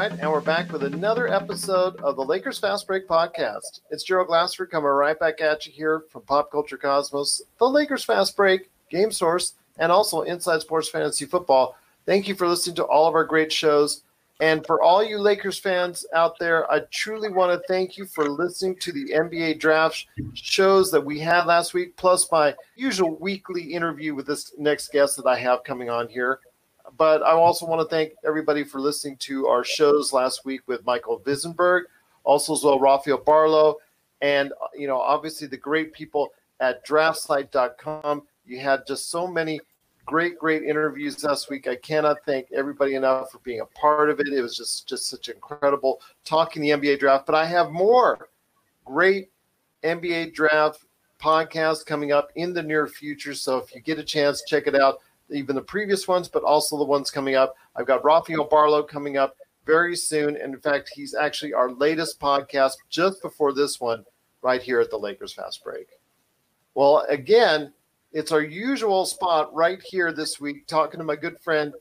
And we're back with another episode of the Lakers Fast Break podcast. It's Gerald Glassford coming right back at you here from Pop Culture Cosmos, the Lakers Fast Break, Game Source, and also Inside Sports Fantasy Football. Thank you for listening to all of our great shows. And for all you Lakers fans out there, I truly want to thank you for listening to the NBA draft shows that we had last week, plus my usual weekly interview with this next guest that I have coming on here. But I also want to thank everybody for listening to our shows last week with Michael Visenberg, also as well Rafael Barlow, and you know obviously the great people at DraftSite.com. You had just so many great, great interviews last week. I cannot thank everybody enough for being a part of it. It was just just such incredible talking the NBA draft. But I have more great NBA draft podcasts coming up in the near future. So if you get a chance, check it out. Even the previous ones, but also the ones coming up. I've got Rafael Barlow coming up very soon. And in fact, he's actually our latest podcast just before this one, right here at the Lakers Fast Break. Well, again, it's our usual spot right here this week, talking to my good friend.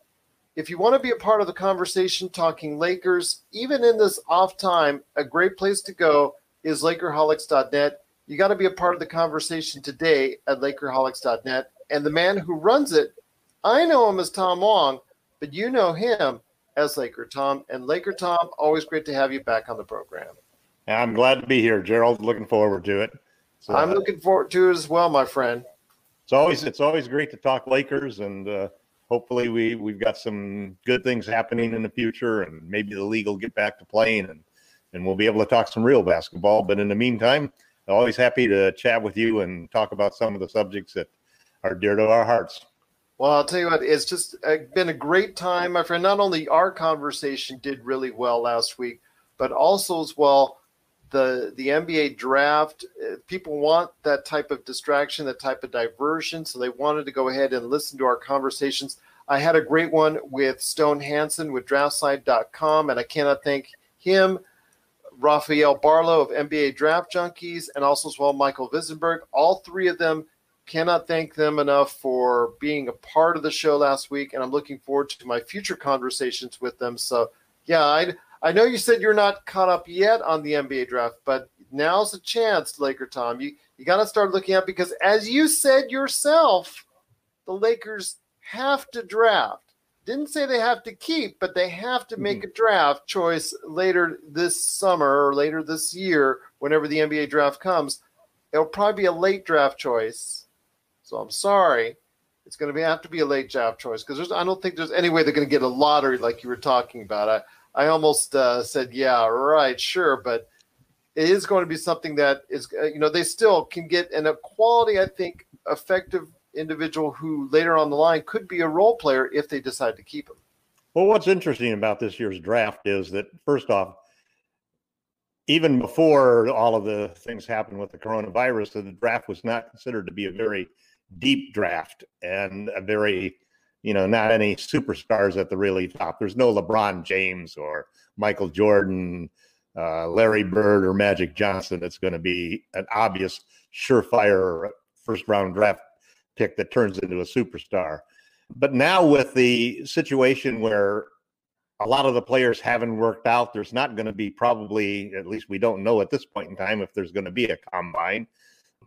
If you want to be a part of the conversation, talking Lakers, even in this off time, a great place to go is Lakerholics.net. You got to be a part of the conversation today at Lakerholics.net. And the man who runs it, I know him as Tom Long, but you know him as Laker Tom. And Laker Tom, always great to have you back on the program. I'm glad to be here, Gerald. Looking forward to it. So, I'm looking forward to it as well, my friend it's always it's always great to talk Lakers, and uh, hopefully we we've got some good things happening in the future, and maybe the league will get back to playing, and and we'll be able to talk some real basketball. But in the meantime, always happy to chat with you and talk about some of the subjects that are dear to our hearts. Well, I'll tell you what, it's just uh, been a great time, my friend. Not only our conversation did really well last week, but also as well the the NBA draft. Uh, people want that type of distraction, that type of diversion, so they wanted to go ahead and listen to our conversations. I had a great one with Stone Hansen with DraftSite.com, and I cannot thank him, Rafael Barlow of NBA Draft Junkies, and also as well Michael Visenberg. All three of them cannot thank them enough for being a part of the show last week, and I'm looking forward to my future conversations with them. So, yeah, I I know you said you're not caught up yet on the NBA draft, but now's a chance, Laker Tom. You you got to start looking up because, as you said yourself, the Lakers have to draft. Didn't say they have to keep, but they have to make mm-hmm. a draft choice later this summer or later this year, whenever the NBA draft comes. It'll probably be a late draft choice. So I'm sorry. It's going to be, have to be a late draft choice because I don't think there's any way they're going to get a lottery like you were talking about. I, I almost uh, said, yeah, right, sure, but it is going to be something that is, uh, you know, they still can get an a quality, I think, effective individual who later on the line could be a role player if they decide to keep him. Well, what's interesting about this year's draft is that first off, even before all of the things happened with the coronavirus, the draft was not considered to be a very deep draft and a very you know, not any superstars at the really top. There's no LeBron James or Michael Jordan, uh, Larry Bird, or Magic Johnson. It's going to be an obvious, surefire first round draft pick that turns into a superstar. But now, with the situation where a lot of the players haven't worked out, there's not going to be probably, at least we don't know at this point in time, if there's going to be a combine.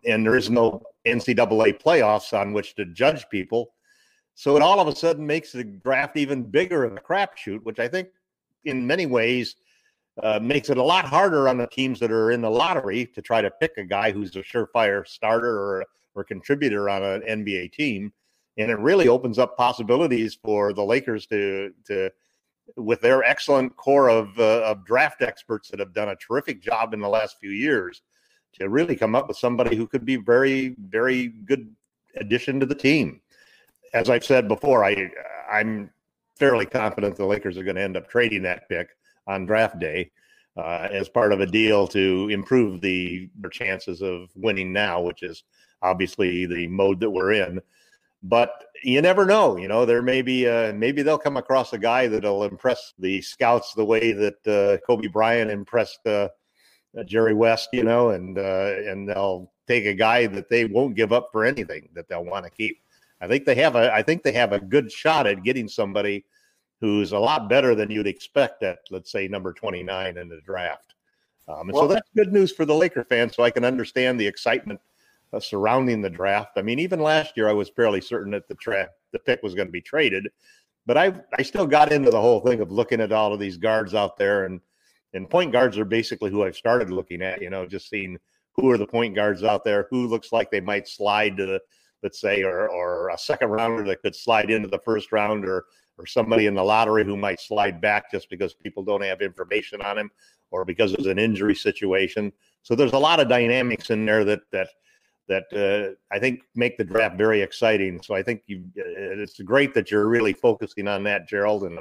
And there is no NCAA playoffs on which to judge people so it all of a sudden makes the draft even bigger of a crapshoot, which I think in many ways uh, makes it a lot harder on the teams that are in the lottery to try to pick a guy who's a surefire starter or, or contributor on an NBA team. And it really opens up possibilities for the Lakers to, to with their excellent core of, uh, of draft experts that have done a terrific job in the last few years to really come up with somebody who could be very, very good addition to the team as I've said before, I I'm fairly confident the Lakers are going to end up trading that pick on draft day uh, as part of a deal to improve the their chances of winning now, which is obviously the mode that we're in. But you never know. You know, there may be uh, maybe they'll come across a guy that'll impress the scouts the way that uh, Kobe Bryant impressed uh, Jerry West. You know, and uh, and they'll take a guy that they won't give up for anything that they'll want to keep. I think they have a I think they have a good shot at getting somebody who's a lot better than you'd expect at, let's say, number 29 in the draft. Um, and well, so that's good news for the Laker fans. So I can understand the excitement uh, surrounding the draft. I mean, even last year, I was fairly certain that the tra- the pick was going to be traded, but I I still got into the whole thing of looking at all of these guards out there, and and point guards are basically who I've started looking at. You know, just seeing who are the point guards out there, who looks like they might slide to the let's say, or or a second rounder that could slide into the first round, or or somebody in the lottery who might slide back just because people don't have information on him, or because it's an injury situation. So there's a lot of dynamics in there that that that uh, I think make the draft very exciting. So I think you, it's great that you're really focusing on that, Gerald, and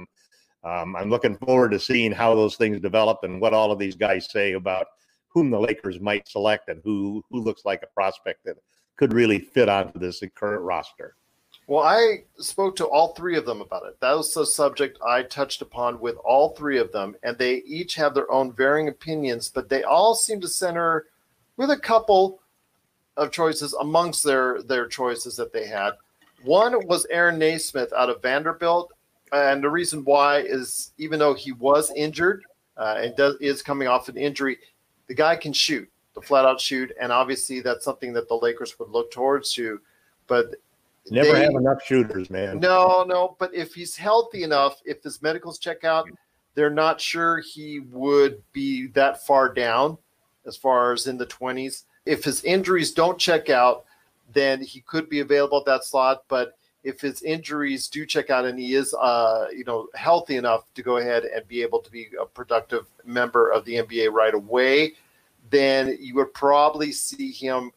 um, I'm looking forward to seeing how those things develop and what all of these guys say about whom the Lakers might select and who who looks like a prospect that could really fit onto this current roster. Well, I spoke to all three of them about it. That was the subject I touched upon with all three of them, and they each have their own varying opinions, but they all seem to center with a couple of choices amongst their their choices that they had. One was Aaron Nesmith out of Vanderbilt, and the reason why is even though he was injured uh, and does, is coming off an injury, the guy can shoot the flat out shoot, and obviously that's something that the Lakers would look towards to. But never they, have enough shooters, man. No, no. But if he's healthy enough, if his medicals check out, they're not sure he would be that far down as far as in the twenties. If his injuries don't check out, then he could be available at that slot. But if his injuries do check out and he is, uh, you know, healthy enough to go ahead and be able to be a productive member of the NBA right away, then you would probably see him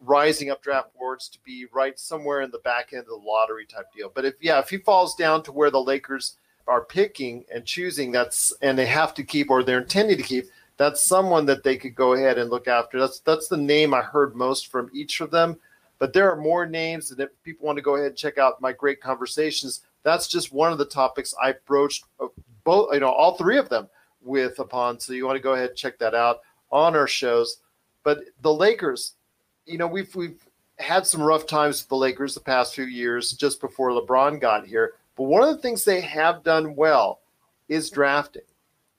rising up draft boards to be right somewhere in the back end of the lottery type deal. But if yeah, if he falls down to where the Lakers are picking and choosing, that's and they have to keep or they're intending to keep, that's someone that they could go ahead and look after. That's that's the name I heard most from each of them. But there are more names, and if people want to go ahead and check out my great conversations, that's just one of the topics I broached uh, both, you know, all three of them with upon. So you want to go ahead and check that out on our shows. But the Lakers, you know, we've we've had some rough times with the Lakers the past few years just before LeBron got here. But one of the things they have done well is drafting.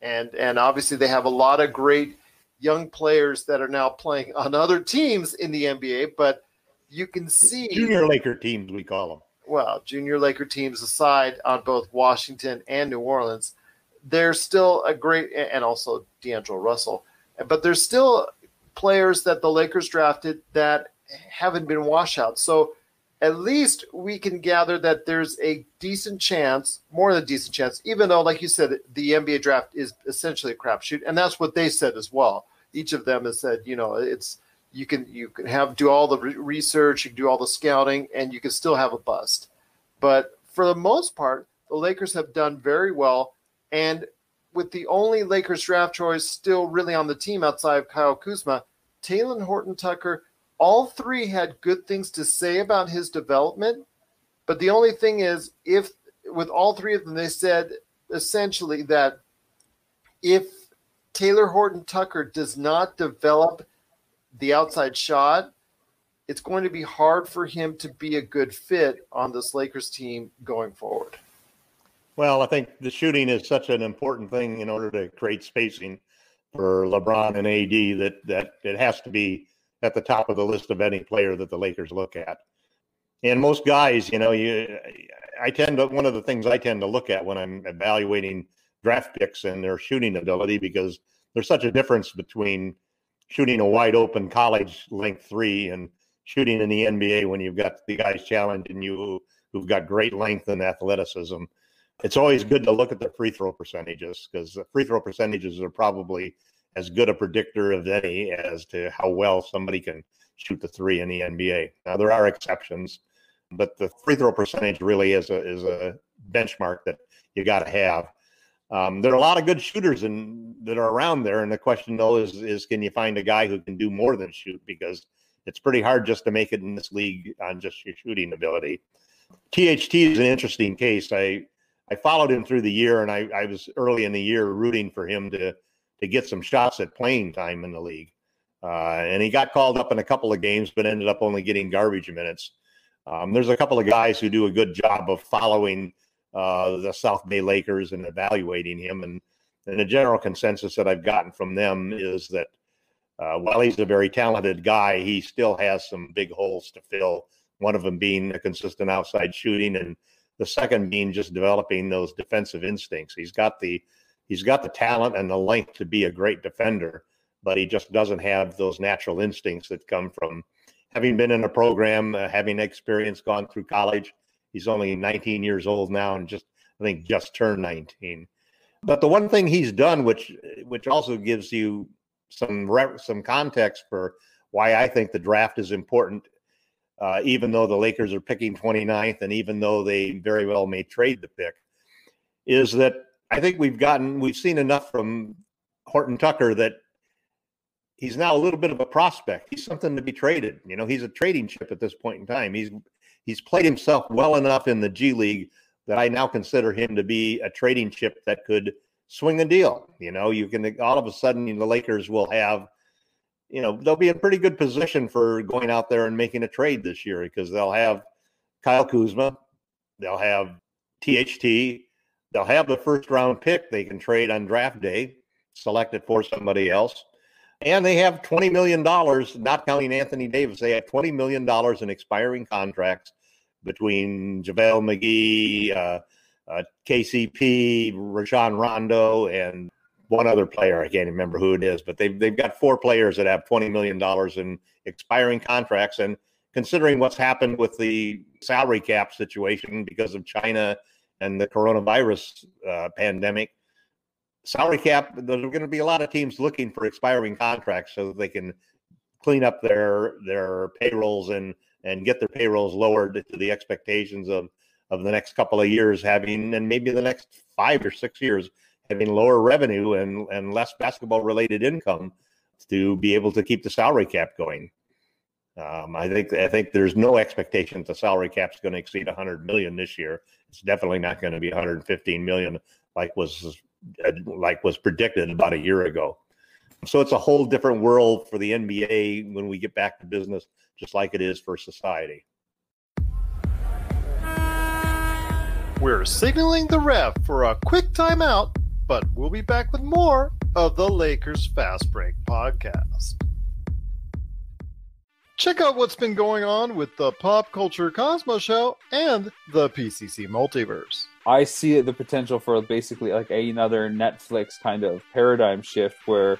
And and obviously they have a lot of great young players that are now playing on other teams in the NBA, but you can see junior Laker teams we call them. Well, junior Laker teams aside on both Washington and New Orleans, they're still a great and also D'Angelo Russell but there's still players that the Lakers drafted that haven't been washouts. So at least we can gather that there's a decent chance, more than a decent chance, even though, like you said, the NBA draft is essentially a crapshoot, and that's what they said as well. Each of them has said, you know, it's you can you can have do all the re- research, you can do all the scouting, and you can still have a bust. But for the most part, the Lakers have done very well, and with the only Lakers draft choice still really on the team outside of Kyle Kuzma, Talen Horton Tucker, all three had good things to say about his development. But the only thing is, if with all three of them, they said essentially that if Talen Horton Tucker does not develop the outside shot, it's going to be hard for him to be a good fit on this Lakers team going forward. Well, I think the shooting is such an important thing in order to create spacing for LeBron and AD that that it has to be at the top of the list of any player that the Lakers look at. And most guys, you know, you I tend to one of the things I tend to look at when I'm evaluating draft picks and their shooting ability because there's such a difference between shooting a wide open college length three and shooting in the NBA when you've got the guys challenging you who've got great length and athleticism it's always good to look at the free throw percentages because the free throw percentages are probably as good a predictor of any as to how well somebody can shoot the three in the NBA. Now there are exceptions, but the free throw percentage really is a is a benchmark that you got to have. Um, there are a lot of good shooters in, that are around there, and the question though is is can you find a guy who can do more than shoot because it's pretty hard just to make it in this league on just your shooting ability. THT is an interesting case. I I followed him through the year, and I, I was early in the year rooting for him to to get some shots at playing time in the league. Uh, and he got called up in a couple of games, but ended up only getting garbage minutes. Um, there's a couple of guys who do a good job of following uh, the South Bay Lakers and evaluating him. And, and the general consensus that I've gotten from them is that uh, while he's a very talented guy, he still has some big holes to fill. One of them being a consistent outside shooting, and the second being just developing those defensive instincts. He's got the he's got the talent and the length to be a great defender, but he just doesn't have those natural instincts that come from having been in a program, uh, having experience, gone through college. He's only 19 years old now, and just I think just turned 19. But the one thing he's done, which which also gives you some some context for why I think the draft is important, uh, even though the Lakers are picking 29th, and even though they very well may trade the pick, is that I think we've gotten we've seen enough from Horton Tucker that he's now a little bit of a prospect. He's something to be traded. You know, he's a trading chip at this point in time. He's he's played himself well enough in the G League that I now consider him to be a trading chip that could swing a deal. You know, you can all of a sudden the Lakers will have, you know, they'll be in pretty good position for going out there and making a trade this year because they'll have Kyle Kuzma, they'll have THT, they'll have the first round pick they can trade on draft day, select it for somebody else. And they have $20 million, not counting Anthony Davis. They have $20 million in expiring contracts between JaVale McGee, uh, uh, KCP, Rajon Rondo, and one other player. I can't remember who it is, but they've they've got four players that have twenty million dollars in expiring contracts. And considering what's happened with the salary cap situation because of China and the coronavirus uh, pandemic, salary cap there's going to be a lot of teams looking for expiring contracts so they can clean up their their payrolls and and get their payrolls lowered to the expectations of of the next couple of years having, and maybe the next five or six years having lower revenue and, and less basketball related income to be able to keep the salary cap going. Um, I think I think there's no expectation that the salary cap is going to exceed 100 million this year. It's definitely not going to be 115 million like was Uh, like was predicted about a year ago. So it's a whole different world for the NBA when we get back to business, just like it is for society. We're signaling the ref for a quick timeout, but we'll be back with more of the Lakers Fast Break podcast. Check out what's been going on with the Pop Culture Cosmos Show and the PCC Multiverse. I see the potential for basically like another Netflix kind of paradigm shift where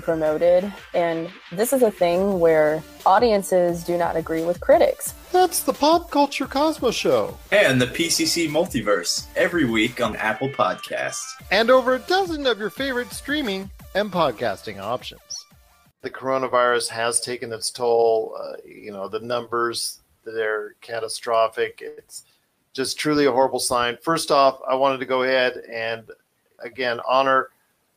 promoted, and this is a thing where audiences do not agree with critics. That's the Pop Culture Cosmos Show. And the PCC Multiverse every week on Apple Podcasts. And over a dozen of your favorite streaming and podcasting options. The coronavirus has taken its toll. Uh, you know, the numbers, they're catastrophic. It's just truly a horrible sign. First off, I wanted to go ahead and again honor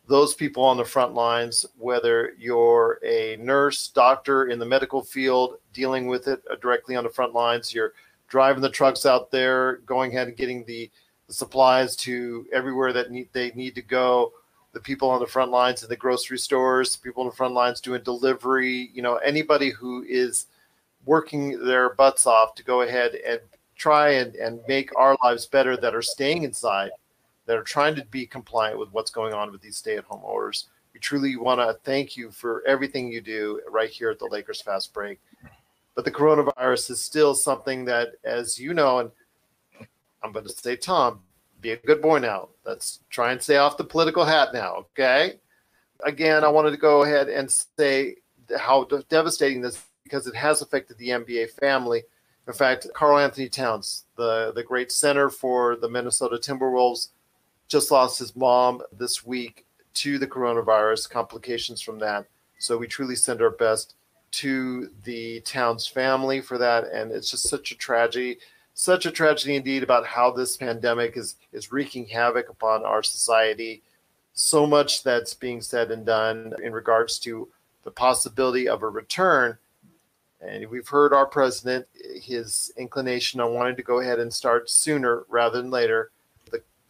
those people on the front lines, whether you're a nurse, doctor in the medical field dealing with it uh, directly on the front lines, you're driving the trucks out there, going ahead and getting the, the supplies to everywhere that need, they need to go. The people on the front lines in the grocery stores, people on the front lines doing delivery, you know, anybody who is working their butts off to go ahead and try and, and make our lives better that are staying inside that are trying to be compliant with what's going on with these stay-at-home orders. We truly want to thank you for everything you do right here at the Lakers Fast Break. But the coronavirus is still something that, as you know, and I'm going to say, Tom, be a good boy now. Let's try and stay off the political hat now, okay? Again, I wanted to go ahead and say how devastating this because it has affected the NBA family. In fact, Karl-Anthony Towns, the, the great center for the Minnesota Timberwolves, just lost his mom this week to the coronavirus, complications from that. So we truly send our best to the Towns family for that. And it's just such a tragedy such a tragedy indeed about how this pandemic is is wreaking havoc upon our society. So much that's being said and done in regards to the possibility of a return. And we've heard our president, his inclination on wanting to go ahead and start sooner rather than later.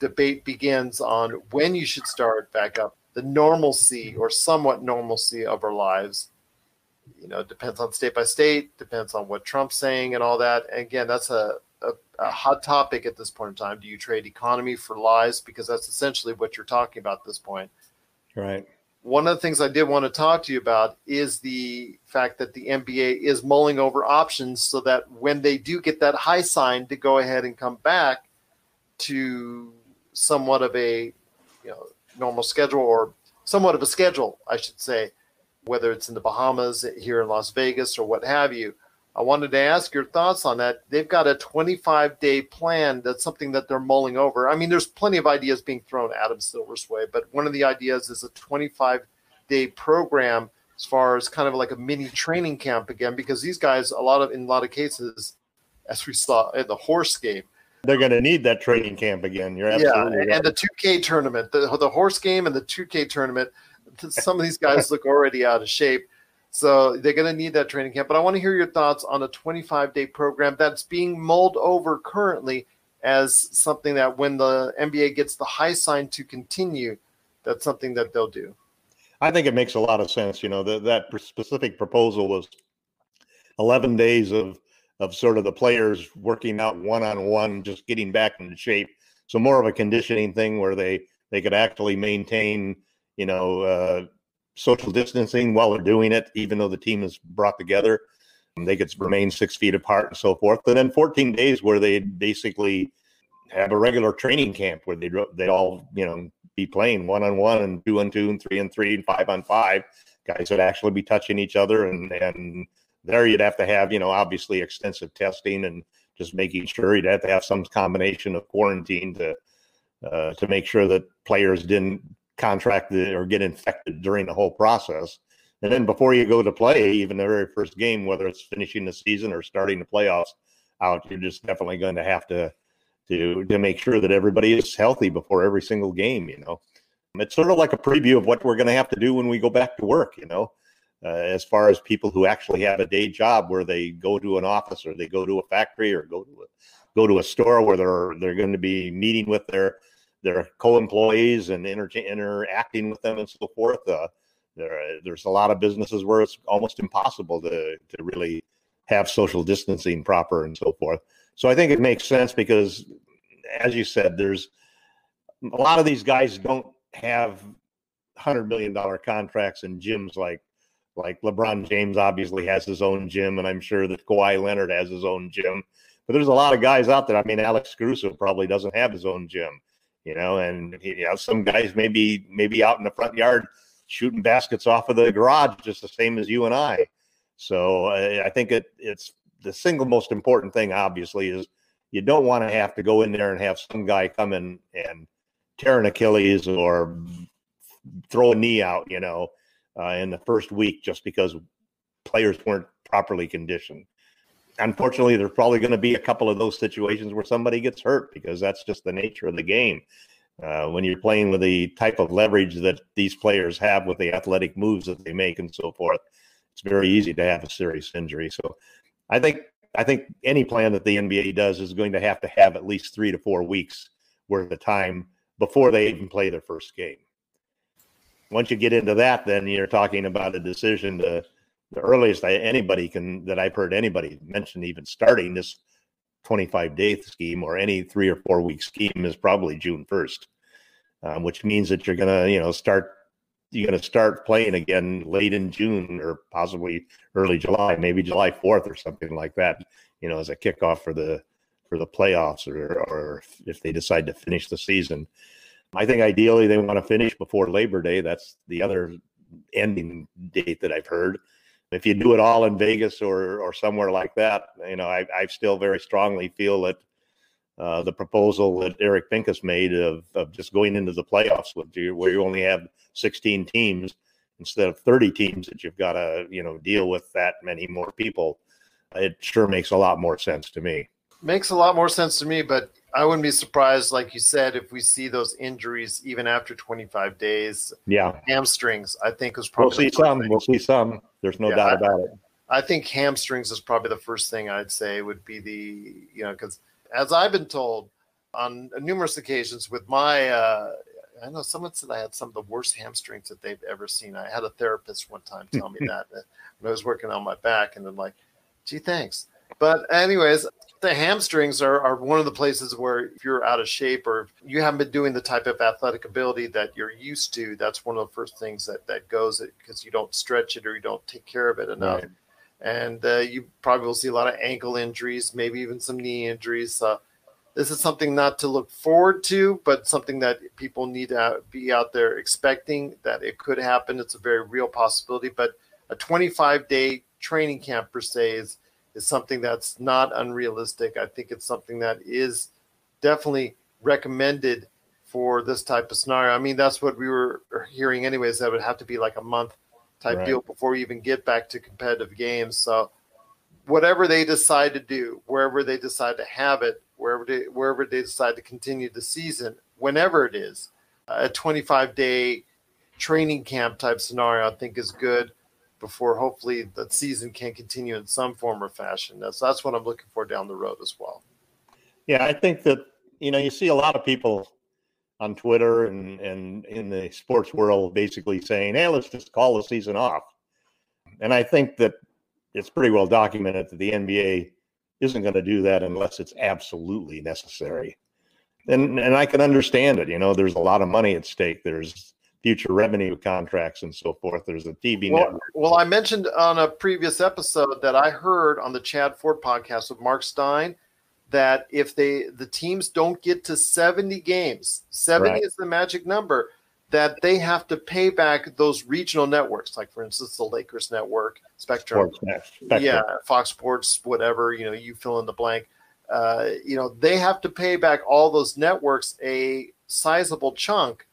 Debate begins on when you should start back up the normalcy or somewhat normalcy of our lives. You know, it depends on state by state, depends on what Trump's saying and all that. And again, that's a, a, a hot topic at this point in time. Do you trade economy for lies? Because that's essentially what you're talking about at this point. Right one of the things I did want to talk to you about is the fact that the NBA is mulling over options so that when they do get that high sign to go ahead and come back to somewhat of a you know normal schedule or somewhat of a schedule, I should say, whether it's in the Bahamas, here in Las Vegas, or what have you. I wanted to ask your thoughts on that. They've got a 25 day plan. That's something that they're mulling over. I mean, there's plenty of ideas being thrown Adam Silver's way, but one of the ideas is a 25 day program as far as kind of like a mini training camp again, because these guys, a lot of in a lot of cases, as we saw in the horse game, they're going to need that training camp again. You're absolutely yeah, and, right. and the 2K tournament, the the horse game and the 2K tournament. Some of these guys look already out of shape. So they're going to need that training camp. But I want to hear your thoughts on a 25 day program that's being mulled over currently as something that when the NBA gets the high sign to continue, that's something that they'll do. I think it makes a lot of sense. You know, that that specific proposal was 11 days of of sort of the players working out one on one, just getting back into shape. So more of a conditioning thing where they they could actually maintain, you know, uh, social distancing while they're doing it, even though the team is brought together. They could remain six feet apart and so forth. And then 14 days where they basically have a regular training camp where they they all you know be playing one on one and two on two and three on three and five on five. Guys would actually be touching each other and and there you'd have to have you know obviously extensive testing and just making sure you'd have to have some combination of quarantine to uh, to make sure that players didn't contracted or get infected during the whole process. And then before you go to play, even the very first game, whether it's finishing the season or starting the playoffs out, you're just definitely going to have to to to make sure that everybody is healthy before every single game. You know, it's sort of like a preview of what we're going to have to do when we go back to work. You know, uh, as far as people who actually have a day job where they go to an office or they go to a factory or go to a go to a store where they're they're going to be meeting with their their co-employees and inter- interacting with them and so forth. Uh, there, there's a lot of businesses where it's almost impossible to to really have social distancing proper and so forth. So I think it makes sense because, as you said, there's a lot of these guys don't have hundred million dollar contracts and gyms like like LeBron James obviously has his own gym, and I'm sure that Kawhi Leonard has his own gym. But there's a lot of guys out there. I mean, Alex Caruso probably doesn't have his own gym you know, and you know some guys maybe maybe out in the front yard shooting baskets off of the garage just the same as you and I. So I, I think it it's the single most important thing. Obviously, is you don't want to have to go in there and have some guy come in and tear an Achilles or throw a knee out, you know, uh, in the first week just because players weren't properly conditioned unfortunately, there's probably going to be a couple of those situations where somebody gets hurt because that's just the nature of the game. Uh, when you're playing with the type of leverage that these players have with the athletic moves that they make and so forth, it's very easy to have a serious injury. So, I think I think any plan that the NBA does is going to have to have at least three to four weeks worth of time before they even play their first game. Once you get into that, then you're talking about a decision to the earliest I, anybody can that I've heard anybody mention even starting this 25 day scheme or any three or four week scheme is probably June 1st, um, which means that you're gonna you know start you're gonna start playing again late in June or possibly early July, maybe July 4th or something like that. You know, as a kickoff for the for the playoffs or or if they decide to finish the season. I think ideally they want to finish before Labor Day. That's the other ending date that I've heard if you do it all in Vegas or or somewhere like that, you know, I, I still very strongly feel that uh, the proposal that Eric Pincus made of, of just going into the playoffs with you, where you only have 16 teams instead of 30 teams that you've got to you know deal with that many more people, it sure makes a lot more sense to me. Makes a lot more sense to me, but I wouldn't be surprised, like you said, if we see those injuries even after 25 days. Yeah, hamstrings. I think is probably we'll see some. We'll see some. There's no Yeah, doubt I- about it. I think hamstrings is probably the first thing I'd say would be the you know because as I've been told on numerous occasions with my uh, I know someone said I had some of the worst hamstrings that they've ever seen. I had a therapist one time tell me that when I was working on my back, and I'm like, gee, thanks. But anyways, the hamstrings are, are one of the places where if you're out of shape or you haven't been doing the type of athletic ability that you're used to, that's one of the first things that, that goes because you don't stretch it or you don't take care of it enough. Right. And uh, you probably will see a lot of ankle injuries, maybe even some knee injuries. Uh, this is something not to look forward to, but something that people need to be out there expecting that it could happen. It's a very real possibility, but a 25 day training camp per se is, is something that's not unrealistic. I think it's something that is definitely recommended for this type of scenario. I mean, that's what we were hearing, anyways. That would have to be like a month type Right. deal before we even get back to competitive games. So, whatever they decide to do, wherever they decide to have it, wherever they, wherever they decide to continue the season, whenever it is, a 25 day training camp type scenario, I think is good before hopefully the season can continue in some form or fashion. That's that's what I'm looking for down the road as well. Yeah, I think that you know you see a lot of people on Twitter and and in the sports world basically saying, "Hey, let's just call the season off." And I think that it's pretty well documented that the NBA isn't going to do that unless it's absolutely necessary. And and I can understand it. You know, there's a lot of money at stake. There's future revenue contracts and so forth. There's a TV Well, network. well, I mentioned on a previous episode that I heard on the Chad Ford podcast with Marc Stein that if they the teams don't get to 70 games, 70 Right. is the magic number, that they have to pay back those regional networks, like for instance the Lakers network, Spectrum, Sports spectrum. yeah, Fox Sports, whatever, you know, you fill in the blank. Uh, you know, they have to pay back all those networks a sizable chunk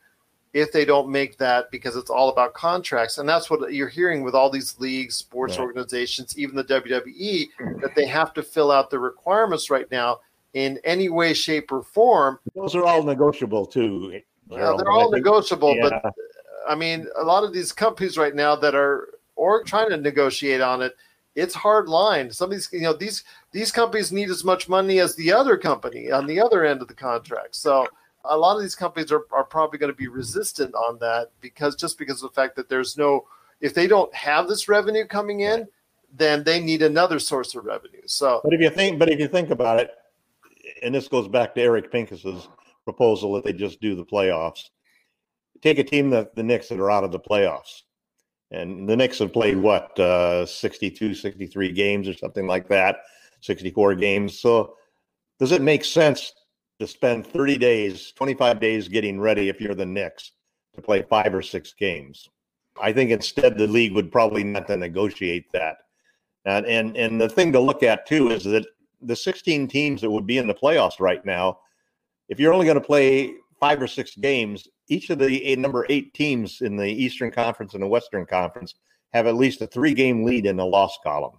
if they don't make that because it's all about contracts. And that's what you're hearing with all these leagues, sports organizations, even the WWE, that they have to fill out the requirements right now in any way, shape, or form. Those are all negotiable too. Uh, Harold. they're all I negotiable, yeah. but I mean, a lot of these companies right now that are or trying to negotiate on it, it's hard line. Some of these, you know, these these companies need as much money as the other company on the other end of the contract. So a lot of these companies are, are probably going to be resistant on that because just because of the fact that there's no if they don't have this revenue coming in, then they need another source of revenue. So But if you think, but if you think about it, and this goes back to Eric Pincus's proposal that they just do the playoffs. Take a team that the Knicks that are out of the playoffs, and the Knicks have played what uh, 62, 63 games or something like that, 64 games. So, does it make sense to spend 30 days, 25 days getting ready if you're the Knicks to play five or six games? I think instead the league would probably not to negotiate that. And, and and the thing to look at too is that the 16 teams that would be in the playoffs right now, if you're only going to play five or six games, each of the eight, number eight teams in the Eastern Conference and the Western Conference have at least a three game lead in the loss column.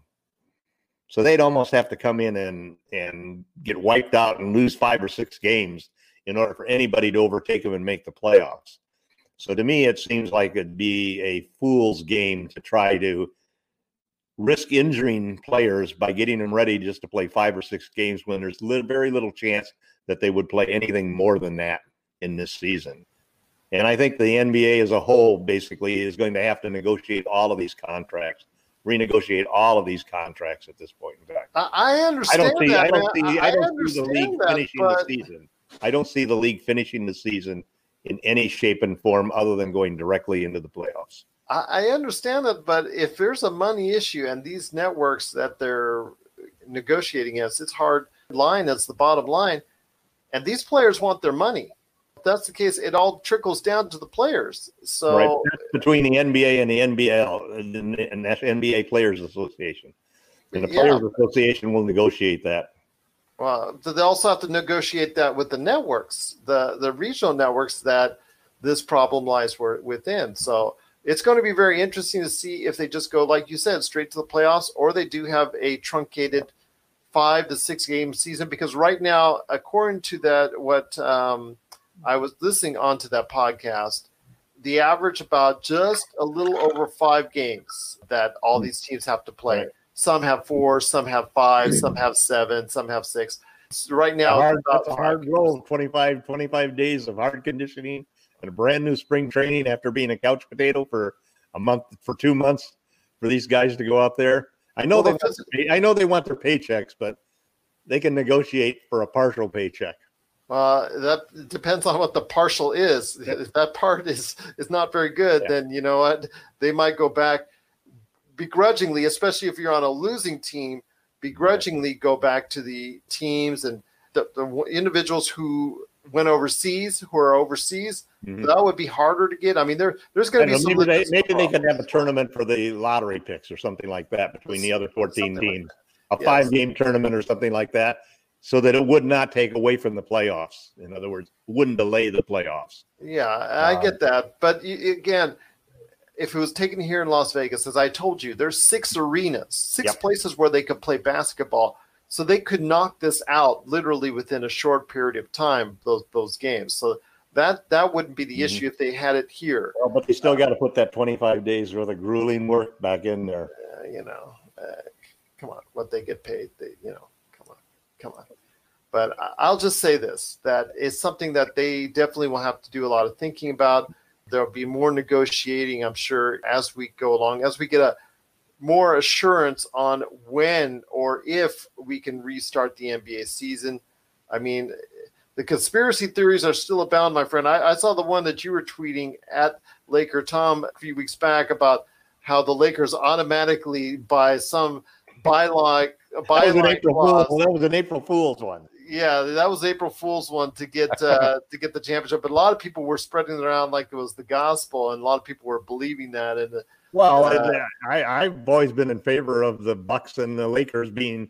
So they'd almost have to come in and and get wiped out and lose five or six games in order for anybody to overtake them and make the playoffs. So to me, it seems like it'd be a fool's game to try to risk injuring players by getting them ready just to play five or six games when there's very little chance that they would play anything more than that in this season. And I think the NBA as a whole basically is going to have to negotiate all of these contracts, renegotiate all of these contracts at this point in time. I, I I understand don't see. that. I don't see. I, don't see the league that, finishing but- the season. I don't see the league finishing the season in any shape and form other than going directly into the playoffs. I, I understand that, but if there's a money issue and these networks that they're negotiating against, it's hard line. That's the bottom line, and these players want their money. That's the case, it all trickles down to the players. So right That's between the NBA and the NBL and the that's NBA Players Association. And the Yeah. Players Association will negotiate that. Well, they also have to negotiate that with the networks, the the regional networks that this problem lies within. So it's going to be very interesting to see if they just go, like you said, straight to the playoffs, or they do have a truncated five to six game season because right now, according to that, what um, I was listening onto that podcast, the average about just a little over five games that all these teams have to play. Some have four, some have five, some have seven, some have six. So right now, hard, that's a hard games. roll 25, 25 days of hard conditioning and a brand new spring training after being a couch potato for a month, for two months for these guys to go out there. I know Well, they I know they want their paychecks, but they can negotiate for a partial paycheck. Uh, that depends on what the partial is. If that part is is not very good, Yeah. then you know what they might go back begrudgingly, especially if you're on a losing team. Begrudgingly go back to the teams and the, the individuals who went overseas, who are overseas. Mhm. That would be harder to get. I mean, there there's going to be maybe they, maybe they could have a tournament for the lottery picks or something like that between the other 14 Something like teams, a Yes. five game tournament or something like that, so that it would not take away from the playoffs. In other words, wouldn't delay the playoffs. Yeah, I Um, get that, but again, if it was taken here in Las Vegas, as I told you, there's six arenas, six Yep. places where they could play basketball, so they could knock this out literally within a short period of time. Those those games, so that that wouldn't be the Mhm. issue if they had it here. Well, but they still got to put that 25 days worth of grueling work back in there. Uh, you know, uh, come on, what they get paid, they you know, come on, come on. But I'll just say this: that is something that they definitely will have to do a lot of thinking about. There'll be more negotiating, I'm sure, as we go along, as we get a more assurance on when or if we can restart the NBA season. I mean, the conspiracy theories are still abound, my friend. I, I saw the one that you were tweeting at Laker Tom a few weeks back about how the Lakers automatically by some bylaw That was, an April. Fool's, that was an April Fool's one. Yeah, that was April Fool's one to get uh, to get the championship. But a lot of people were spreading it around like it was the gospel, and a lot of people were believing that. And uh, Well, Uh, I, I've always been in favor of the Bucks and the Lakers being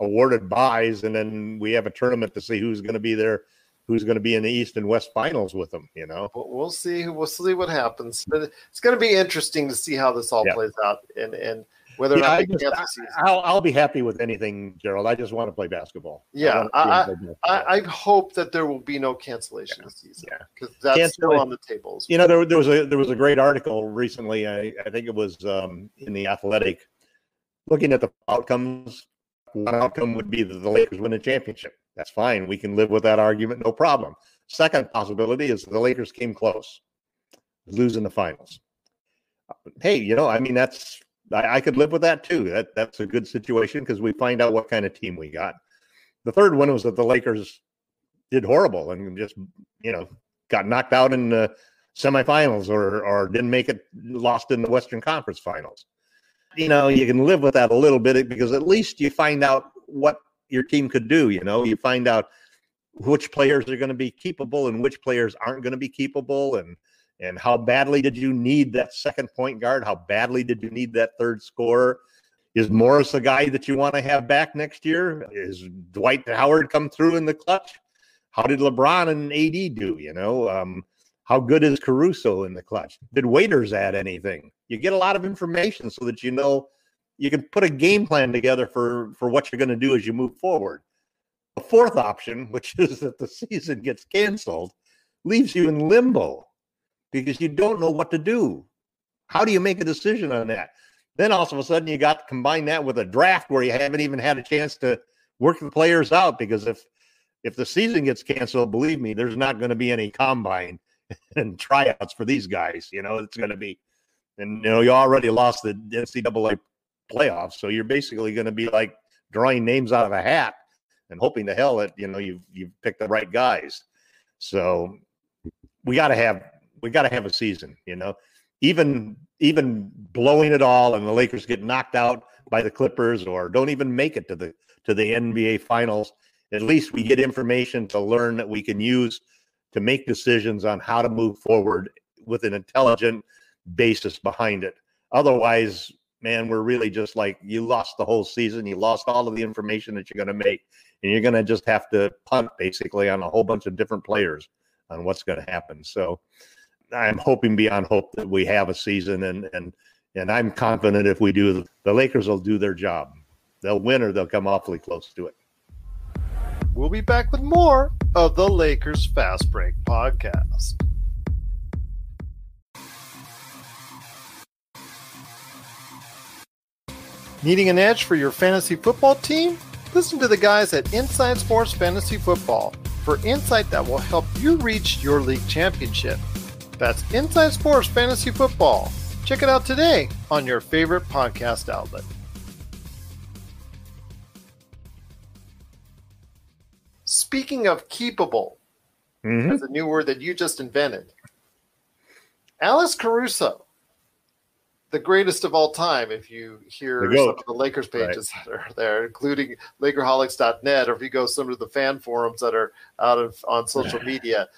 awarded buys, and then we have a tournament to see who's going to be there, who's going to be in the East and West finals with them. You know, we'll we'll see. We'll see what happens. But it's going to be interesting to see how this all Yeah. plays out, and and whether or Yeah, not I they just, the season. I'll, I'll be happy with anything, Gerald. I just want to play basketball. Yeah, wanna I- basketball. I, I hope that there will be no cancellation this season yeah. because that's Cancel still on the tables. You know, there, there was a there was a great article recently. I, I think it was um, in the Athletic, looking at the outcomes. One outcome would be that the Lakers win a championship. That's fine. We can live with that argument, no problem. Second possibility is the Lakers came close, losing the finals. Hey, you know, I mean, that's I, I could live with that too. That that's a good situation because we find out what kind of team we got. The third one was that the Lakers did horrible and just you know got knocked out in the semifinals or or didn't make it lost in the western conference finals you know you can live with that a little bit because at least you find out what your team could do you know you find out which players are going to be capable and which players aren't going to be capable and and how badly did you need that second point guard how badly did you need that third scorer is Morris a guy that you want to have back next year? Is Dwight Howard come through in the clutch? How did LeBron and AD do? You know, um, how good is Caruso in the clutch? Did Waiters add anything? You get a lot of information so that you know you can put a game plan together for for what you're going to do as you move forward. The fourth option, which is that the season gets canceled, leaves you in limbo because you don't know what to do. How do you make a decision on that? Then all of a sudden you got to combine that with a draft where you haven't even had a chance to work the players out because if if the season gets canceled, believe me, there's not going to be any combine and tryouts for these guys. You know, it's going to be, and you know, you already lost the NCAA playoffs, so you're basically going to be like drawing names out of a hat and hoping to hell that you know you've you've picked the right guys. So we got to have we got to have a season. You know, even even blowing it all and the Lakers get knocked out by the Clippers or don't even make it to the to the NBA finals, at least we get information to learn that we can use to make decisions on how to move forward with an intelligent basis behind it. Otherwise, man, we're really just like you lost the whole season, you lost all of the information that you're going to make and you're going to just have to punt basically on a whole bunch of different players on what's going to happen. So I'm hoping beyond hope that we have a season, and and and I'm confident if we do, the Lakers will do their job. they'll win or they'll come awfully close to it. We'll be back with more of the Lakers Fast Break podcast. Needing an edge for your fantasy football team? Listen to the guys at Inside Sports Fantasy Football for insight that will help you reach your league championship. That's Inside Sports Fantasy Football. Check it out today on your favorite podcast outlet. Speaking of keepable, Mhm. that's a new word that you just invented. Alex Caruso, the greatest of all time, if you hear The some of the Lakers pages that are there, including Lakerholics.net, or if you go some of the fan forums that are out of on social media,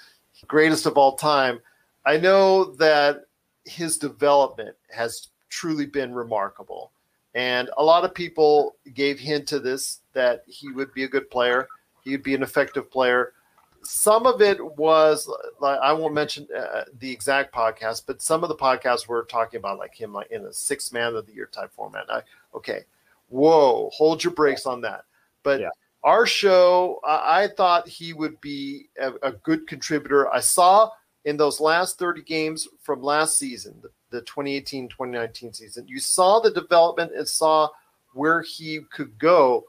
greatest of all time. I know that his development has truly been remarkable. And a lot of people gave hint to this that he would be a good player, he would be an effective player. Some of it was like I won't mention uh, the exact podcast, but some of the podcasts were talking about like him like in a six man of the year type format. I, okay, whoa, hold your brakes on that. But Yeah. our show, I, I thought he would be a, a good contributor. I saw in those last 30 games from last season, the, the 2018 2019 season, you saw the development and saw where he could go.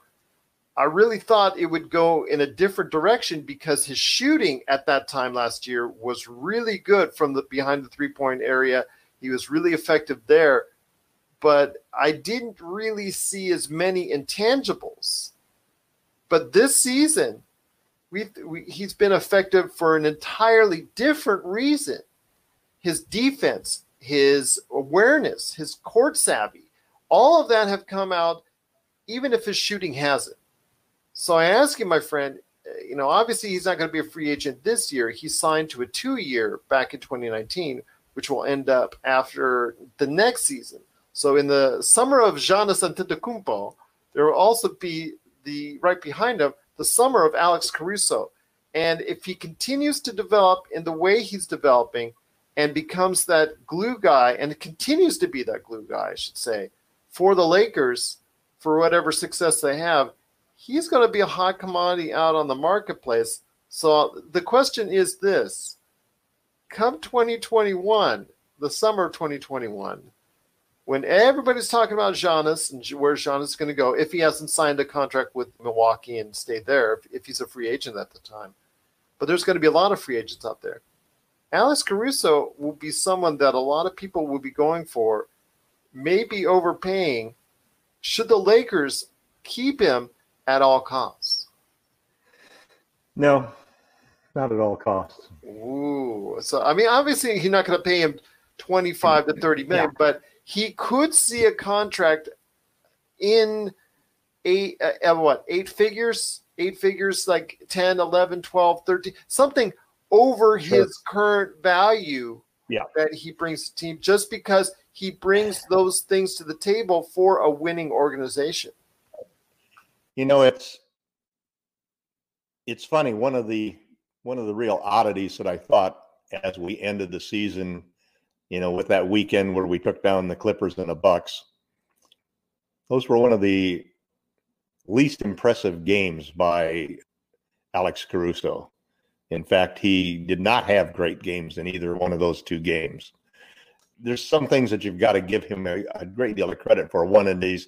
I really thought it would go in a different direction because his shooting at that time last year was really good from the behind the three point area. He was really effective there, but I didn't really see as many intangibles. But this season, we, we he's been effective for an entirely different reason. His defense, his awareness, his court savvy, all of that have come out, even if his shooting hasn't. So I ask you, my friend, uh, you know, obviously he's not going to be a free agent this year. He signed to a two-year back in 2019, which will end up after the next season. So in the summer of Giannis Antetokounmpo, there will also be the right behind him the summer of Alex Caruso. And if he continues to develop in the way he's developing and becomes that glue guy and continues to be that glue guy, I should say, for the Lakers for whatever success they have, he's going to be a hot commodity out on the marketplace. So the question is this come 2021, the summer of 2021, when everybody's talking about Giannis and where Giannis is going to go, if he hasn't signed a contract with Milwaukee and stayed there, if, if he's a free agent at the time. But there's going to be a lot of free agents out there. Alex Caruso will be someone that a lot of people will be going for, maybe overpaying. Should the Lakers keep him at all costs? No, not at all costs. Ooh, so I mean, obviously he's not going to pay him twenty-five to thirty million, but he could see a contract in eight, uh, uh, what, eight figures, eight figures, like 10, 11, 12, 13, something over Sure. his current value Yeah. that he brings to the team just because he brings those things to the table for a winning organization. You know, it's it's funny. One of the one of the real oddities that I thought as we ended the season, you know, with that weekend where we took down the Clippers and the Bucks, those were one of the least impressive games by Alex Caruso. In fact, he did not have great games in either one of those two games. There's some things that you've got to give him a, a great deal of credit for. One of these,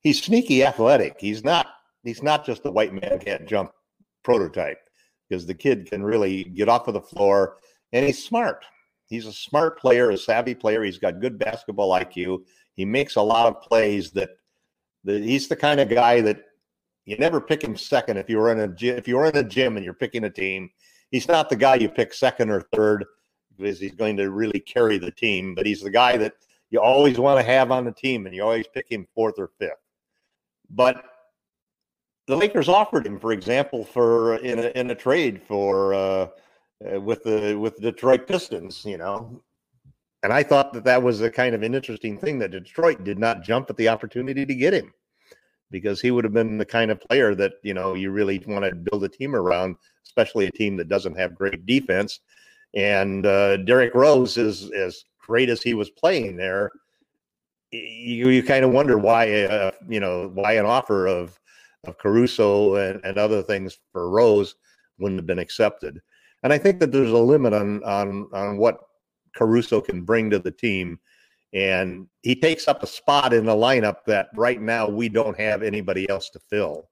he's sneaky athletic. He's not he's not just a white man can't jump prototype because the kid can really get off of the floor and he's smart. He's a smart player, a savvy player. He's got good basketball IQ. He makes a lot of plays that, that he's the kind of guy that you never pick him second if you're in a if you're in a gym and you're picking a team. He's not the guy you pick second or third because he's going to really carry the team, but he's the guy that you always want to have on the team and you always pick him fourth or fifth. But the Lakers offered him, for example, for in a, in a trade for uh, uh, with the with the Detroit Pistons, you know. And I thought that that was a kind of an interesting thing that Detroit did not jump at the opportunity to get him because he would have been the kind of player that you know you really want to build a team around, especially a team that doesn't have great defense. And uh, Derrick Rose is as great as he was playing there. you, you kind of wonder why, uh, you know, why an offer of of Caruso and, and other things for Rose wouldn't have been accepted. And I think that there's a limit on on on what Caruso can bring to the team. And he takes up a spot in the lineup that right now we don't have anybody else to fill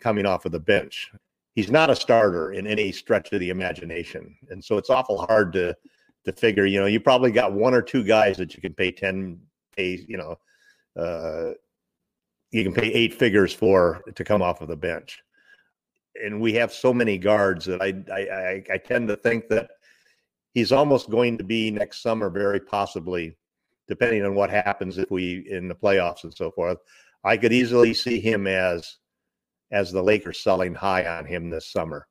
coming off of the bench. He's not a starter in any stretch of the imagination. And so it's awful hard to to figure, you know, you probably got one or two guys that you can pay 10 pay, you know, uh you can pay eight figures for to come off of the bench. And we have so many guards that I I, I tend to think that he's almost going to be next summer, very possibly, depending on what happens if we in the playoffs and so forth. I could easily see him as as the Lakers selling high on him this summer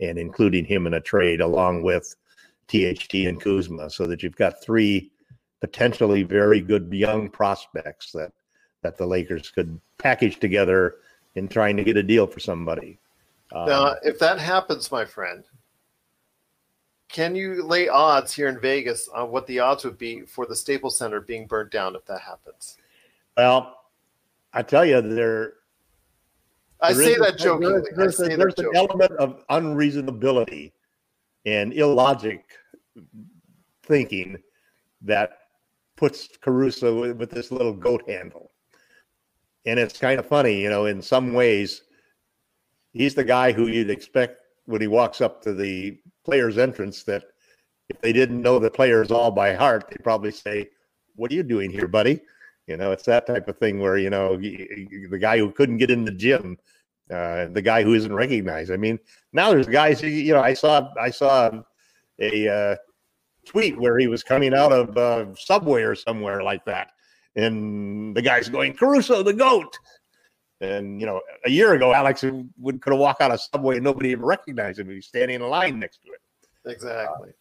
and including him in a trade along with THT and Kuzma, so that you've got three potentially very good young prospects that that the Lakers could package together in trying to get a deal for somebody. Now, um, if that happens, my friend, can you lay odds here in Vegas on what the odds would be for the Staples Center being burnt down if that happens? Well, I tell you, there. I say that jokingly. There's, there's, there's an element of unreasonability and illogic thinking that puts Caruso with this little goat handle. And it's kind of funny, you know, in some ways, he's the guy who you'd expect when he walks up to the player's entrance that if they didn't know the players all by heart, they'd probably say, What are you doing here, buddy? You know, it's that type of thing where, you know, the guy who couldn't get in the gym, uh, the guy who isn't recognized. I mean, now there's guys, you know, I saw, I saw a uh, tweet where he was coming out of uh, Subway or somewhere like that. And the guy's going, Caruso, the GOAT. And you know, a year ago, Alex would could have walked out of subway and nobody even recognized him. He's standing in a line next to it. Exactly. Uh,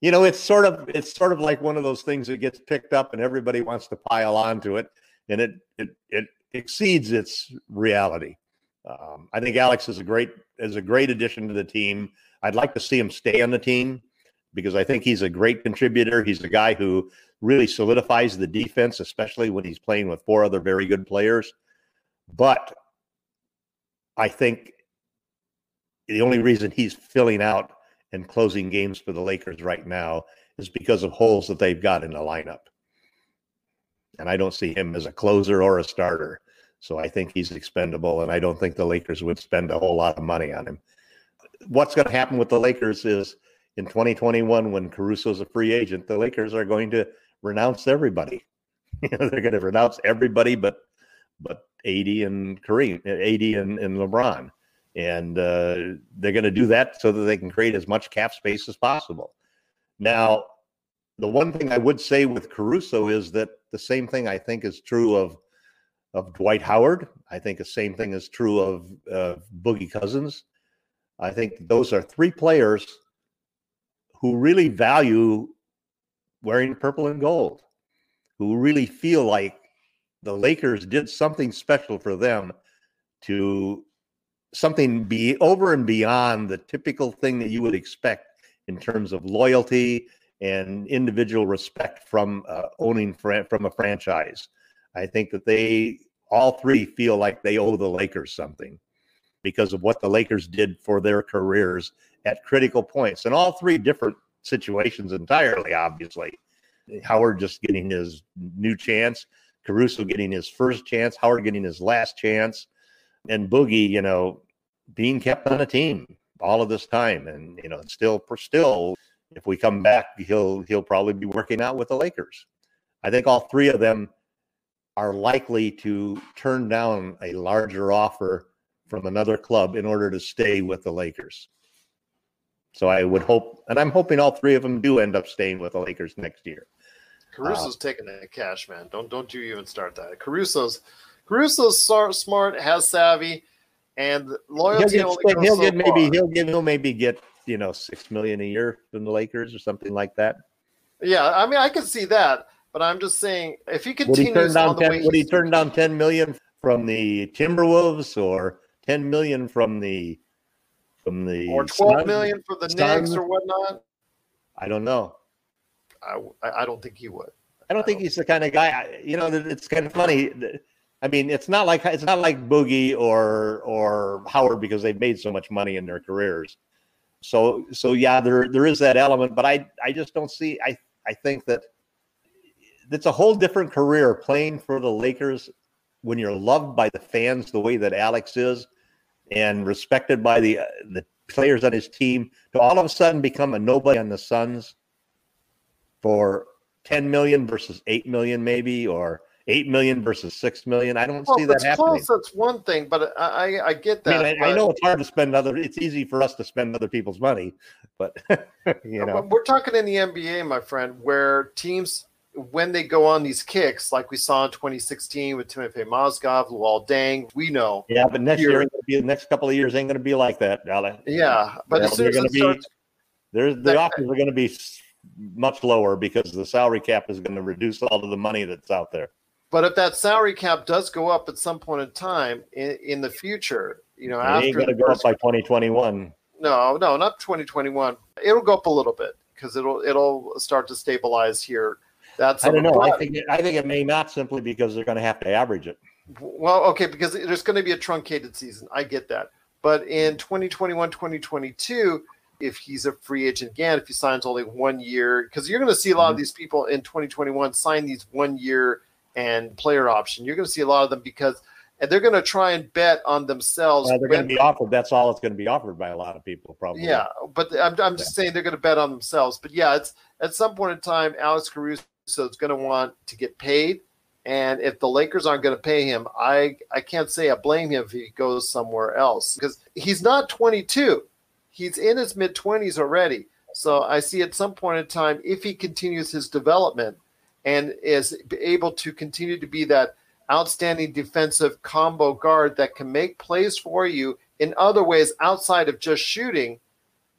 you know, it's sort of it's sort of like one of those things that gets picked up and everybody wants to pile onto it, and it it it exceeds its reality. Um, I think Alex is a great is a great addition to the team. I'd like to see him stay on the team because I think he's a great contributor. He's a guy who really solidifies the defense, especially when he's playing with four other very good players. But I think the only reason he's filling out and closing games for the Lakers right now is because of holes that they've got in the lineup. And I don't see him as a closer or a starter. So I think he's expendable, and I don't think the Lakers would spend a whole lot of money on him. What's going to happen with the Lakers is in 2021, when Caruso's a free agent, the Lakers are going to renounce everybody. they're going to renounce everybody but but AD and Kareem, AD and, and LeBron. And uh, they're going to do that so that they can create as much cap space as possible. Now, the one thing I would say with Caruso is that the same thing I think is true of of Dwight Howard. I think the same thing is true of uh, Boogie Cousins. I think those are three players who really value wearing purple and gold, who really feel like the Lakers did something special for them to something be over and beyond the typical thing that you would expect in terms of loyalty and individual respect from uh, owning from a franchise. I think that they all three feel like they owe the Lakers something because of what the Lakers did for their careers at critical points, and all three different situations entirely. Obviously, Howard just getting his new chance. Caruso getting his first chance, Howard getting his last chance, and Boogie, you know, being kept on a team all of this time, and you know, still, still, if we come back, he'll he'll probably be working out with the Lakers. I think all three of them are likely to turn down a larger offer from another club in order to stay with the Lakers. So I would hope, and I'm hoping all three of them do end up staying with the Lakers next year. Caruso's uh, taking that cash, man. Don't don't you even start that. Caruso's Caruso's smart, has savvy, and loyalty. He'll get, he'll so get maybe he'll get he'll maybe get you know six million a year from the Lakers or something like that. Yeah, I mean I can see that, but I'm just saying if he continues would he turn down 10, would he turn down ten million from the Timberwolves or ten million from the from the or twelve Suns, million for the Suns? Knicks or whatnot? I don't know. I, I don't think he would. I don't think he's the kind of guy. You know, it's kind of funny. I mean, it's not like it's not like Boogie or or Howard because they've made so much money in their careers. So so yeah, there there is that element, but I I just don't see. I I think that it's a whole different career playing for the Lakers when you're loved by the fans the way that Alex is, and respected by the uh, the players on his team. To all of a sudden become a nobody on the Suns for 10 million versus 8 million maybe or 8 million versus 6 million. I don't well, see that happening. close, that's one thing but i i get that I, mean, I, I, know it's hard to spend other it's easy for us to spend other people's money but you uh, know. we're talking in the nba my friend where teams when they go on these kicks like we saw in 2016 with timothy mozgov luol deng we know. Yeah but next year the next couple of years ain't going to be like that Alan. yeah but as soon as going to be there's the offers are going to be much lower because the salary cap is going to reduce all of the money that's out there. But if that salary cap does go up at some point in time in, in the future, you know, it after ain't going to go up by 2021. No, no, not 2021. It'll go up a little bit because it'll it'll start to stabilize here. That's I don't know. I think it, I think it may not simply because they're going to have to average it. Well, okay, because there's going to be a truncated season. I get that. But in 2021, 2022, if he's a free agent again, if he signs only one year, because you're going to see a lot mm-hmm. of these people in 2021 sign these one year and player option. You're going to see a lot of them because and they're going to try and bet on themselves. they're going to be offered. That's all it's going to be offered by a lot of people, probably. Yeah, but I'm, I'm just yeah. saying they're going to bet on themselves. But yeah, it's at some point in time, Alex Caruso is going to want to get paid. And if the Lakers aren't going to pay him, I I can't say I blame him if he goes somewhere else because he's not 22 he's in his mid 20s already. So I see at some point in time, if he continues his development and is able to continue to be that outstanding defensive combo guard that can make plays for you in other ways outside of just shooting,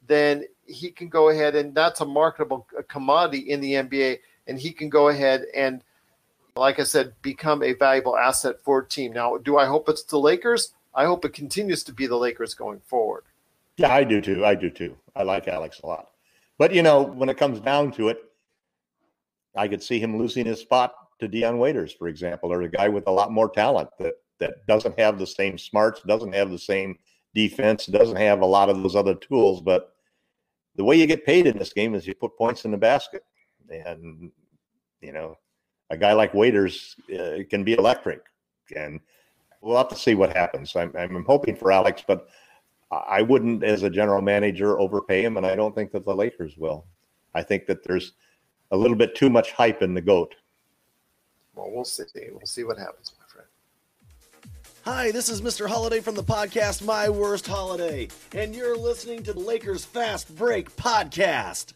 then he can go ahead and that's a marketable commodity in the NBA. And he can go ahead and, like I said, become a valuable asset for a team. Now, do I hope it's the Lakers? I hope it continues to be the Lakers going forward. Yeah, I do too. I do too. I like Alex a lot. But you know, when it comes down to it, I could see him losing his spot to Dion Waiters, for example, or a guy with a lot more talent that that doesn't have the same smarts, doesn't have the same defense, doesn't have a lot of those other tools. But the way you get paid in this game is you put points in the basket, and you know, a guy like Waiters uh, can be electric, and we'll have to see what happens. I'm, I'm hoping for Alex, but I wouldn't, as a general manager, overpay him, and I don't think that the Lakers will. I think that there's a little bit too much hype in the goat. Well, we'll see. We'll see what happens, my friend. Hi, this is Mr. Holiday from the podcast My Worst Holiday, and you're listening to the Lakers Fast Break podcast.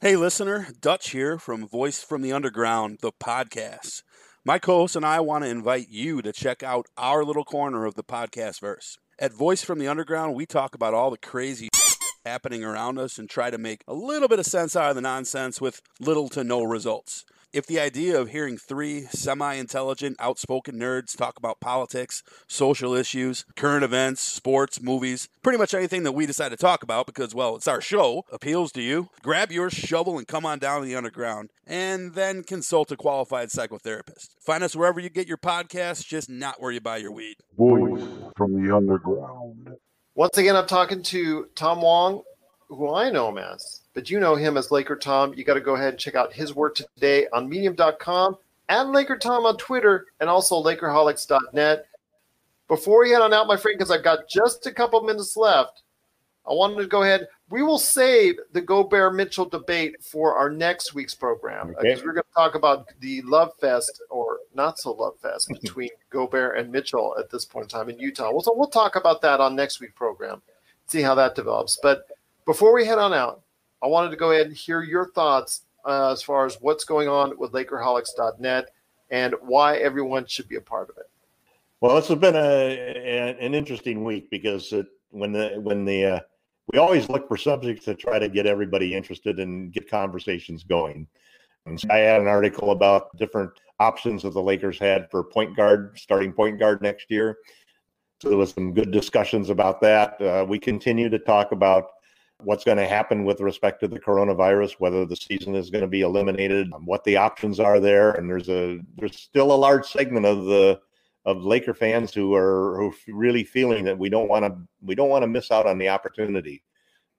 Hey, listener, Dutch here from Voice from the Underground, the podcast. My co host and I want to invite you to check out our little corner of the podcast verse. At Voice from the Underground, we talk about all the crazy happening around us and try to make a little bit of sense out of the nonsense with little to no results. If the idea of hearing three semi intelligent, outspoken nerds talk about politics, social issues, current events, sports, movies, pretty much anything that we decide to talk about because, well, it's our show, appeals to you, grab your shovel and come on down to the underground and then consult a qualified psychotherapist. Find us wherever you get your podcasts, just not where you buy your weed. Voice from the underground. Once again, I'm talking to Tom Wong, who I know him as but you know him as Laker Tom. You got to go ahead and check out his work today on medium.com and Laker Tom on Twitter and also Lakerholics.net. Before we head on out, my friend, because I've got just a couple minutes left, I wanted to go ahead. We will save the Gobert Mitchell debate for our next week's program because okay. uh, we're going to talk about the love fest or not so love fest between Gobert and Mitchell at this point in time in Utah. Well, so we'll talk about that on next week's program, see how that develops. But before we head on out, I wanted to go ahead and hear your thoughts uh, as far as what's going on with Lakerholics.net and why everyone should be a part of it. Well, this has been a, a an interesting week because it, when the when the uh, we always look for subjects to try to get everybody interested and get conversations going. And so I had an article about different options that the Lakers had for point guard, starting point guard next year. So there was some good discussions about that. Uh, we continue to talk about what's going to happen with respect to the coronavirus, whether the season is going to be eliminated, um, what the options are there, and there's a there's still a large segment of the of Laker fans who are who really feeling that we don't want to we don't want to miss out on the opportunity.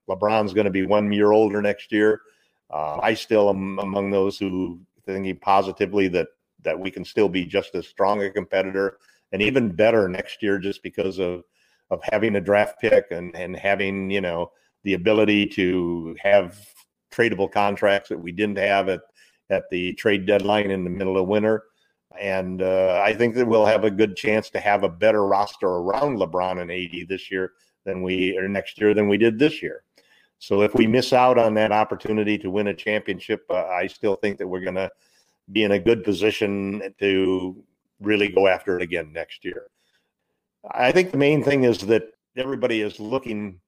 LeBron's going to be one year older next year. Uh, I still am among those who thinking positively that that we can still be just as strong a competitor and even better next year, just because of of having a draft pick and and having you know the ability to have tradable contracts that we didn't have at at the trade deadline in the middle of winter. And uh, I think that we'll have a good chance to have a better roster around LeBron and AD this year than we or next year than we did this year. So if we miss out on that opportunity to win a championship, uh, I still think that we're going to be in a good position to really go after it again next year. I think the main thing is that everybody is looking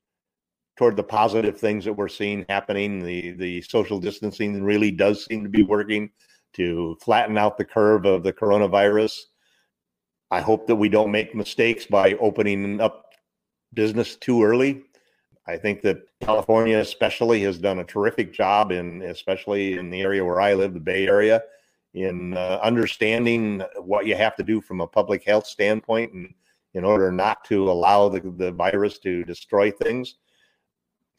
toward the positive things that we're seeing happening. The the social distancing really does seem to be working to flatten out the curve of the coronavirus. I hope that we don't make mistakes by opening up business too early. I think that California, especially, has done a terrific job in, especially in the area where I live, the Bay Area, in uh, understanding what you have to do from a public health standpoint, and in order not to allow the, the virus to destroy things.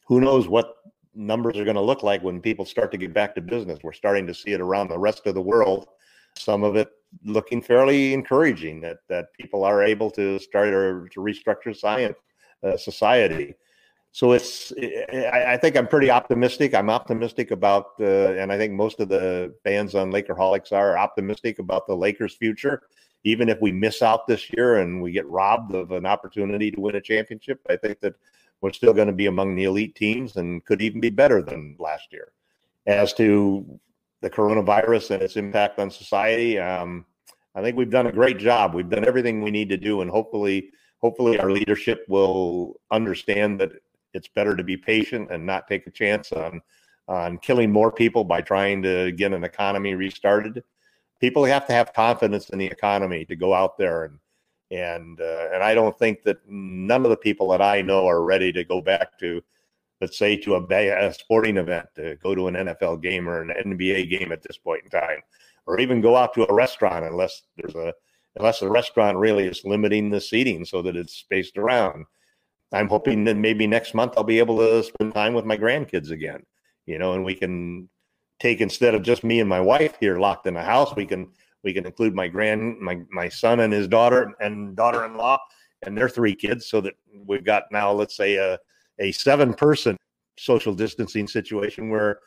Who knows what numbers are going to look like when people start to get back to business? We're starting to see it around the rest of the world. Some of it looking fairly encouraging that that people are able to start or to restructure science uh, society so it's I, think i'm pretty optimistic i'm optimistic about uh, and i think most of the fans on lakerholics are optimistic about the lakers future even if we miss out this year and we get robbed of an opportunity to win a championship i think that we're still going to be among the elite teams and could even be better than last year as to the coronavirus and its impact on society um, i think we've done a great job we've done everything we need to do and hopefully hopefully our leadership will understand that it's better to be patient and not take a chance on on killing more people by trying to get an economy restarted. People have to have confidence in the economy to go out there and and uh, and I don't think that none of the people that I know are ready to go back to, let's say, to a, a sporting event, to go to an NFL game or an NBA game at this point in time, or even go out to a restaurant unless there's a unless the restaurant really is limiting the seating so that it's spaced around. I'm hoping that maybe next month I'll be able to spend time with my grandkids again, you know, and we can take instead of just me and my wife here locked in the house, we can we can include my grand my my son and his daughter and daughter-in-law and their three kids so that we've got now let's say a a seven person social distancing situation where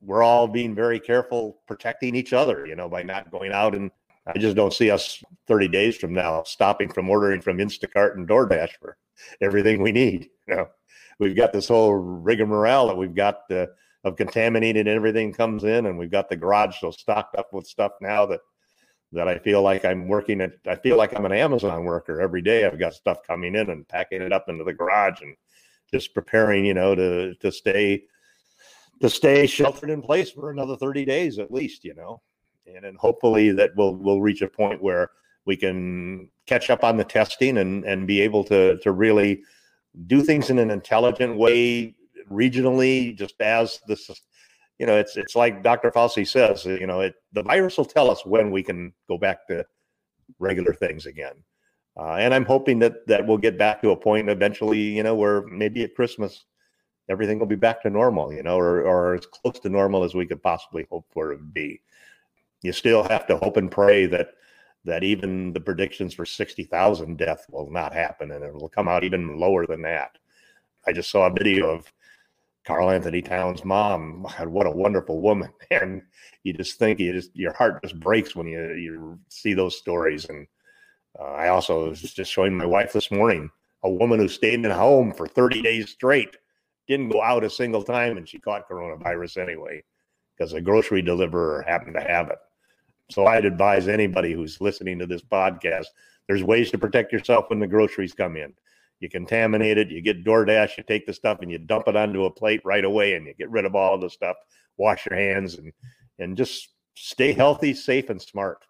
we're all being very careful protecting each other, you know, by not going out and I just don't see us 30 days from now stopping from ordering from Instacart and DoorDash for everything we need. You know, we've got this whole rigmarole that we've got uh, of contaminated everything comes in, and we've got the garage so stocked up with stuff now that that I feel like I'm working at. I feel like I'm an Amazon worker every day. I've got stuff coming in and packing it up into the garage and just preparing, you know, to to stay to stay sheltered in place for another 30 days at least, you know and then hopefully that we'll we'll reach a point where we can catch up on the testing and and be able to to really do things in an intelligent way regionally just as this you know it's it's like dr fauci says you know it the virus will tell us when we can go back to regular things again uh, and i'm hoping that that we'll get back to a point eventually you know where maybe at christmas everything will be back to normal you know or, or as close to normal as we could possibly hope for it to be you still have to hope and pray that that even the predictions for 60,000 death will not happen and it will come out even lower than that. I just saw a video of Karl-Anthony Towns' mom. God, what a wonderful woman. And you just think you just your heart just breaks when you you see those stories. And uh, I also was just showing my wife this morning a woman who stayed in home for 30 days straight, didn't go out a single time, and she caught coronavirus anyway because a grocery deliverer happened to have it. So I'd advise anybody who's listening to this podcast there's ways to protect yourself when the groceries come in. You contaminate it, you get DoorDash, you take the stuff and you dump it onto a plate right away and you get rid of all the stuff, wash your hands and and just stay healthy, safe and smart.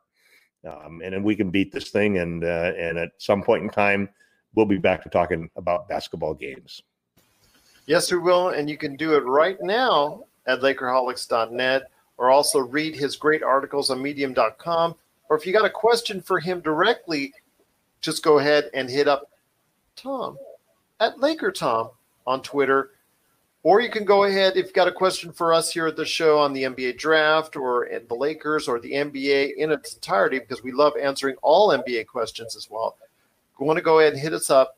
Um, and then we can beat this thing and uh, and at some point in time we'll be back to talking about basketball games. Yes, we will. And you can do it right now at Lakerholics.net or also read his great articles on medium.com. Or if you got a question for him directly, just go ahead and hit up Tom at Laker Tom on Twitter. Or you can go ahead if you've got a question for us here at the show on the NBA draft or the Lakers or the NBA in its entirety, because we love answering all NBA questions as well. You want to go ahead and hit us up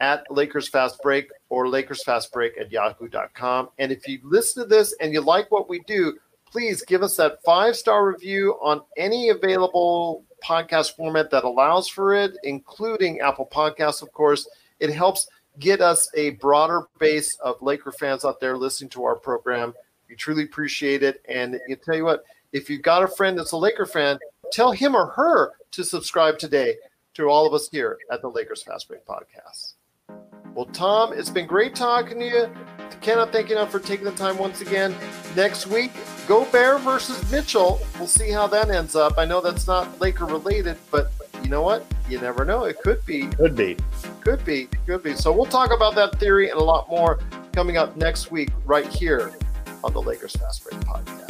at Lakers Fast Break or Lakers Fast Break at yahoo.com. And if you listen to this and you like what we do, please give us that five star review on any available podcast format that allows for it, including Apple Podcasts, of course. It helps get us a broader base of Laker fans out there listening to our program. We truly appreciate it. And you tell you what, if you've got a friend that's a Laker fan, tell him or her to subscribe today to all of us here at the Lakers Fast Break Podcast. Well, Tom, it's been great talking to you. Cannot thank you enough for taking the time once again. Next week, Gobert versus Mitchell. We'll see how that ends up. I know that's not Laker related, but you know what? You never know. It could be. Could be. Could be. Could be. So we'll talk about that theory and a lot more coming up next week right here on the Lakers Fast Break Podcast.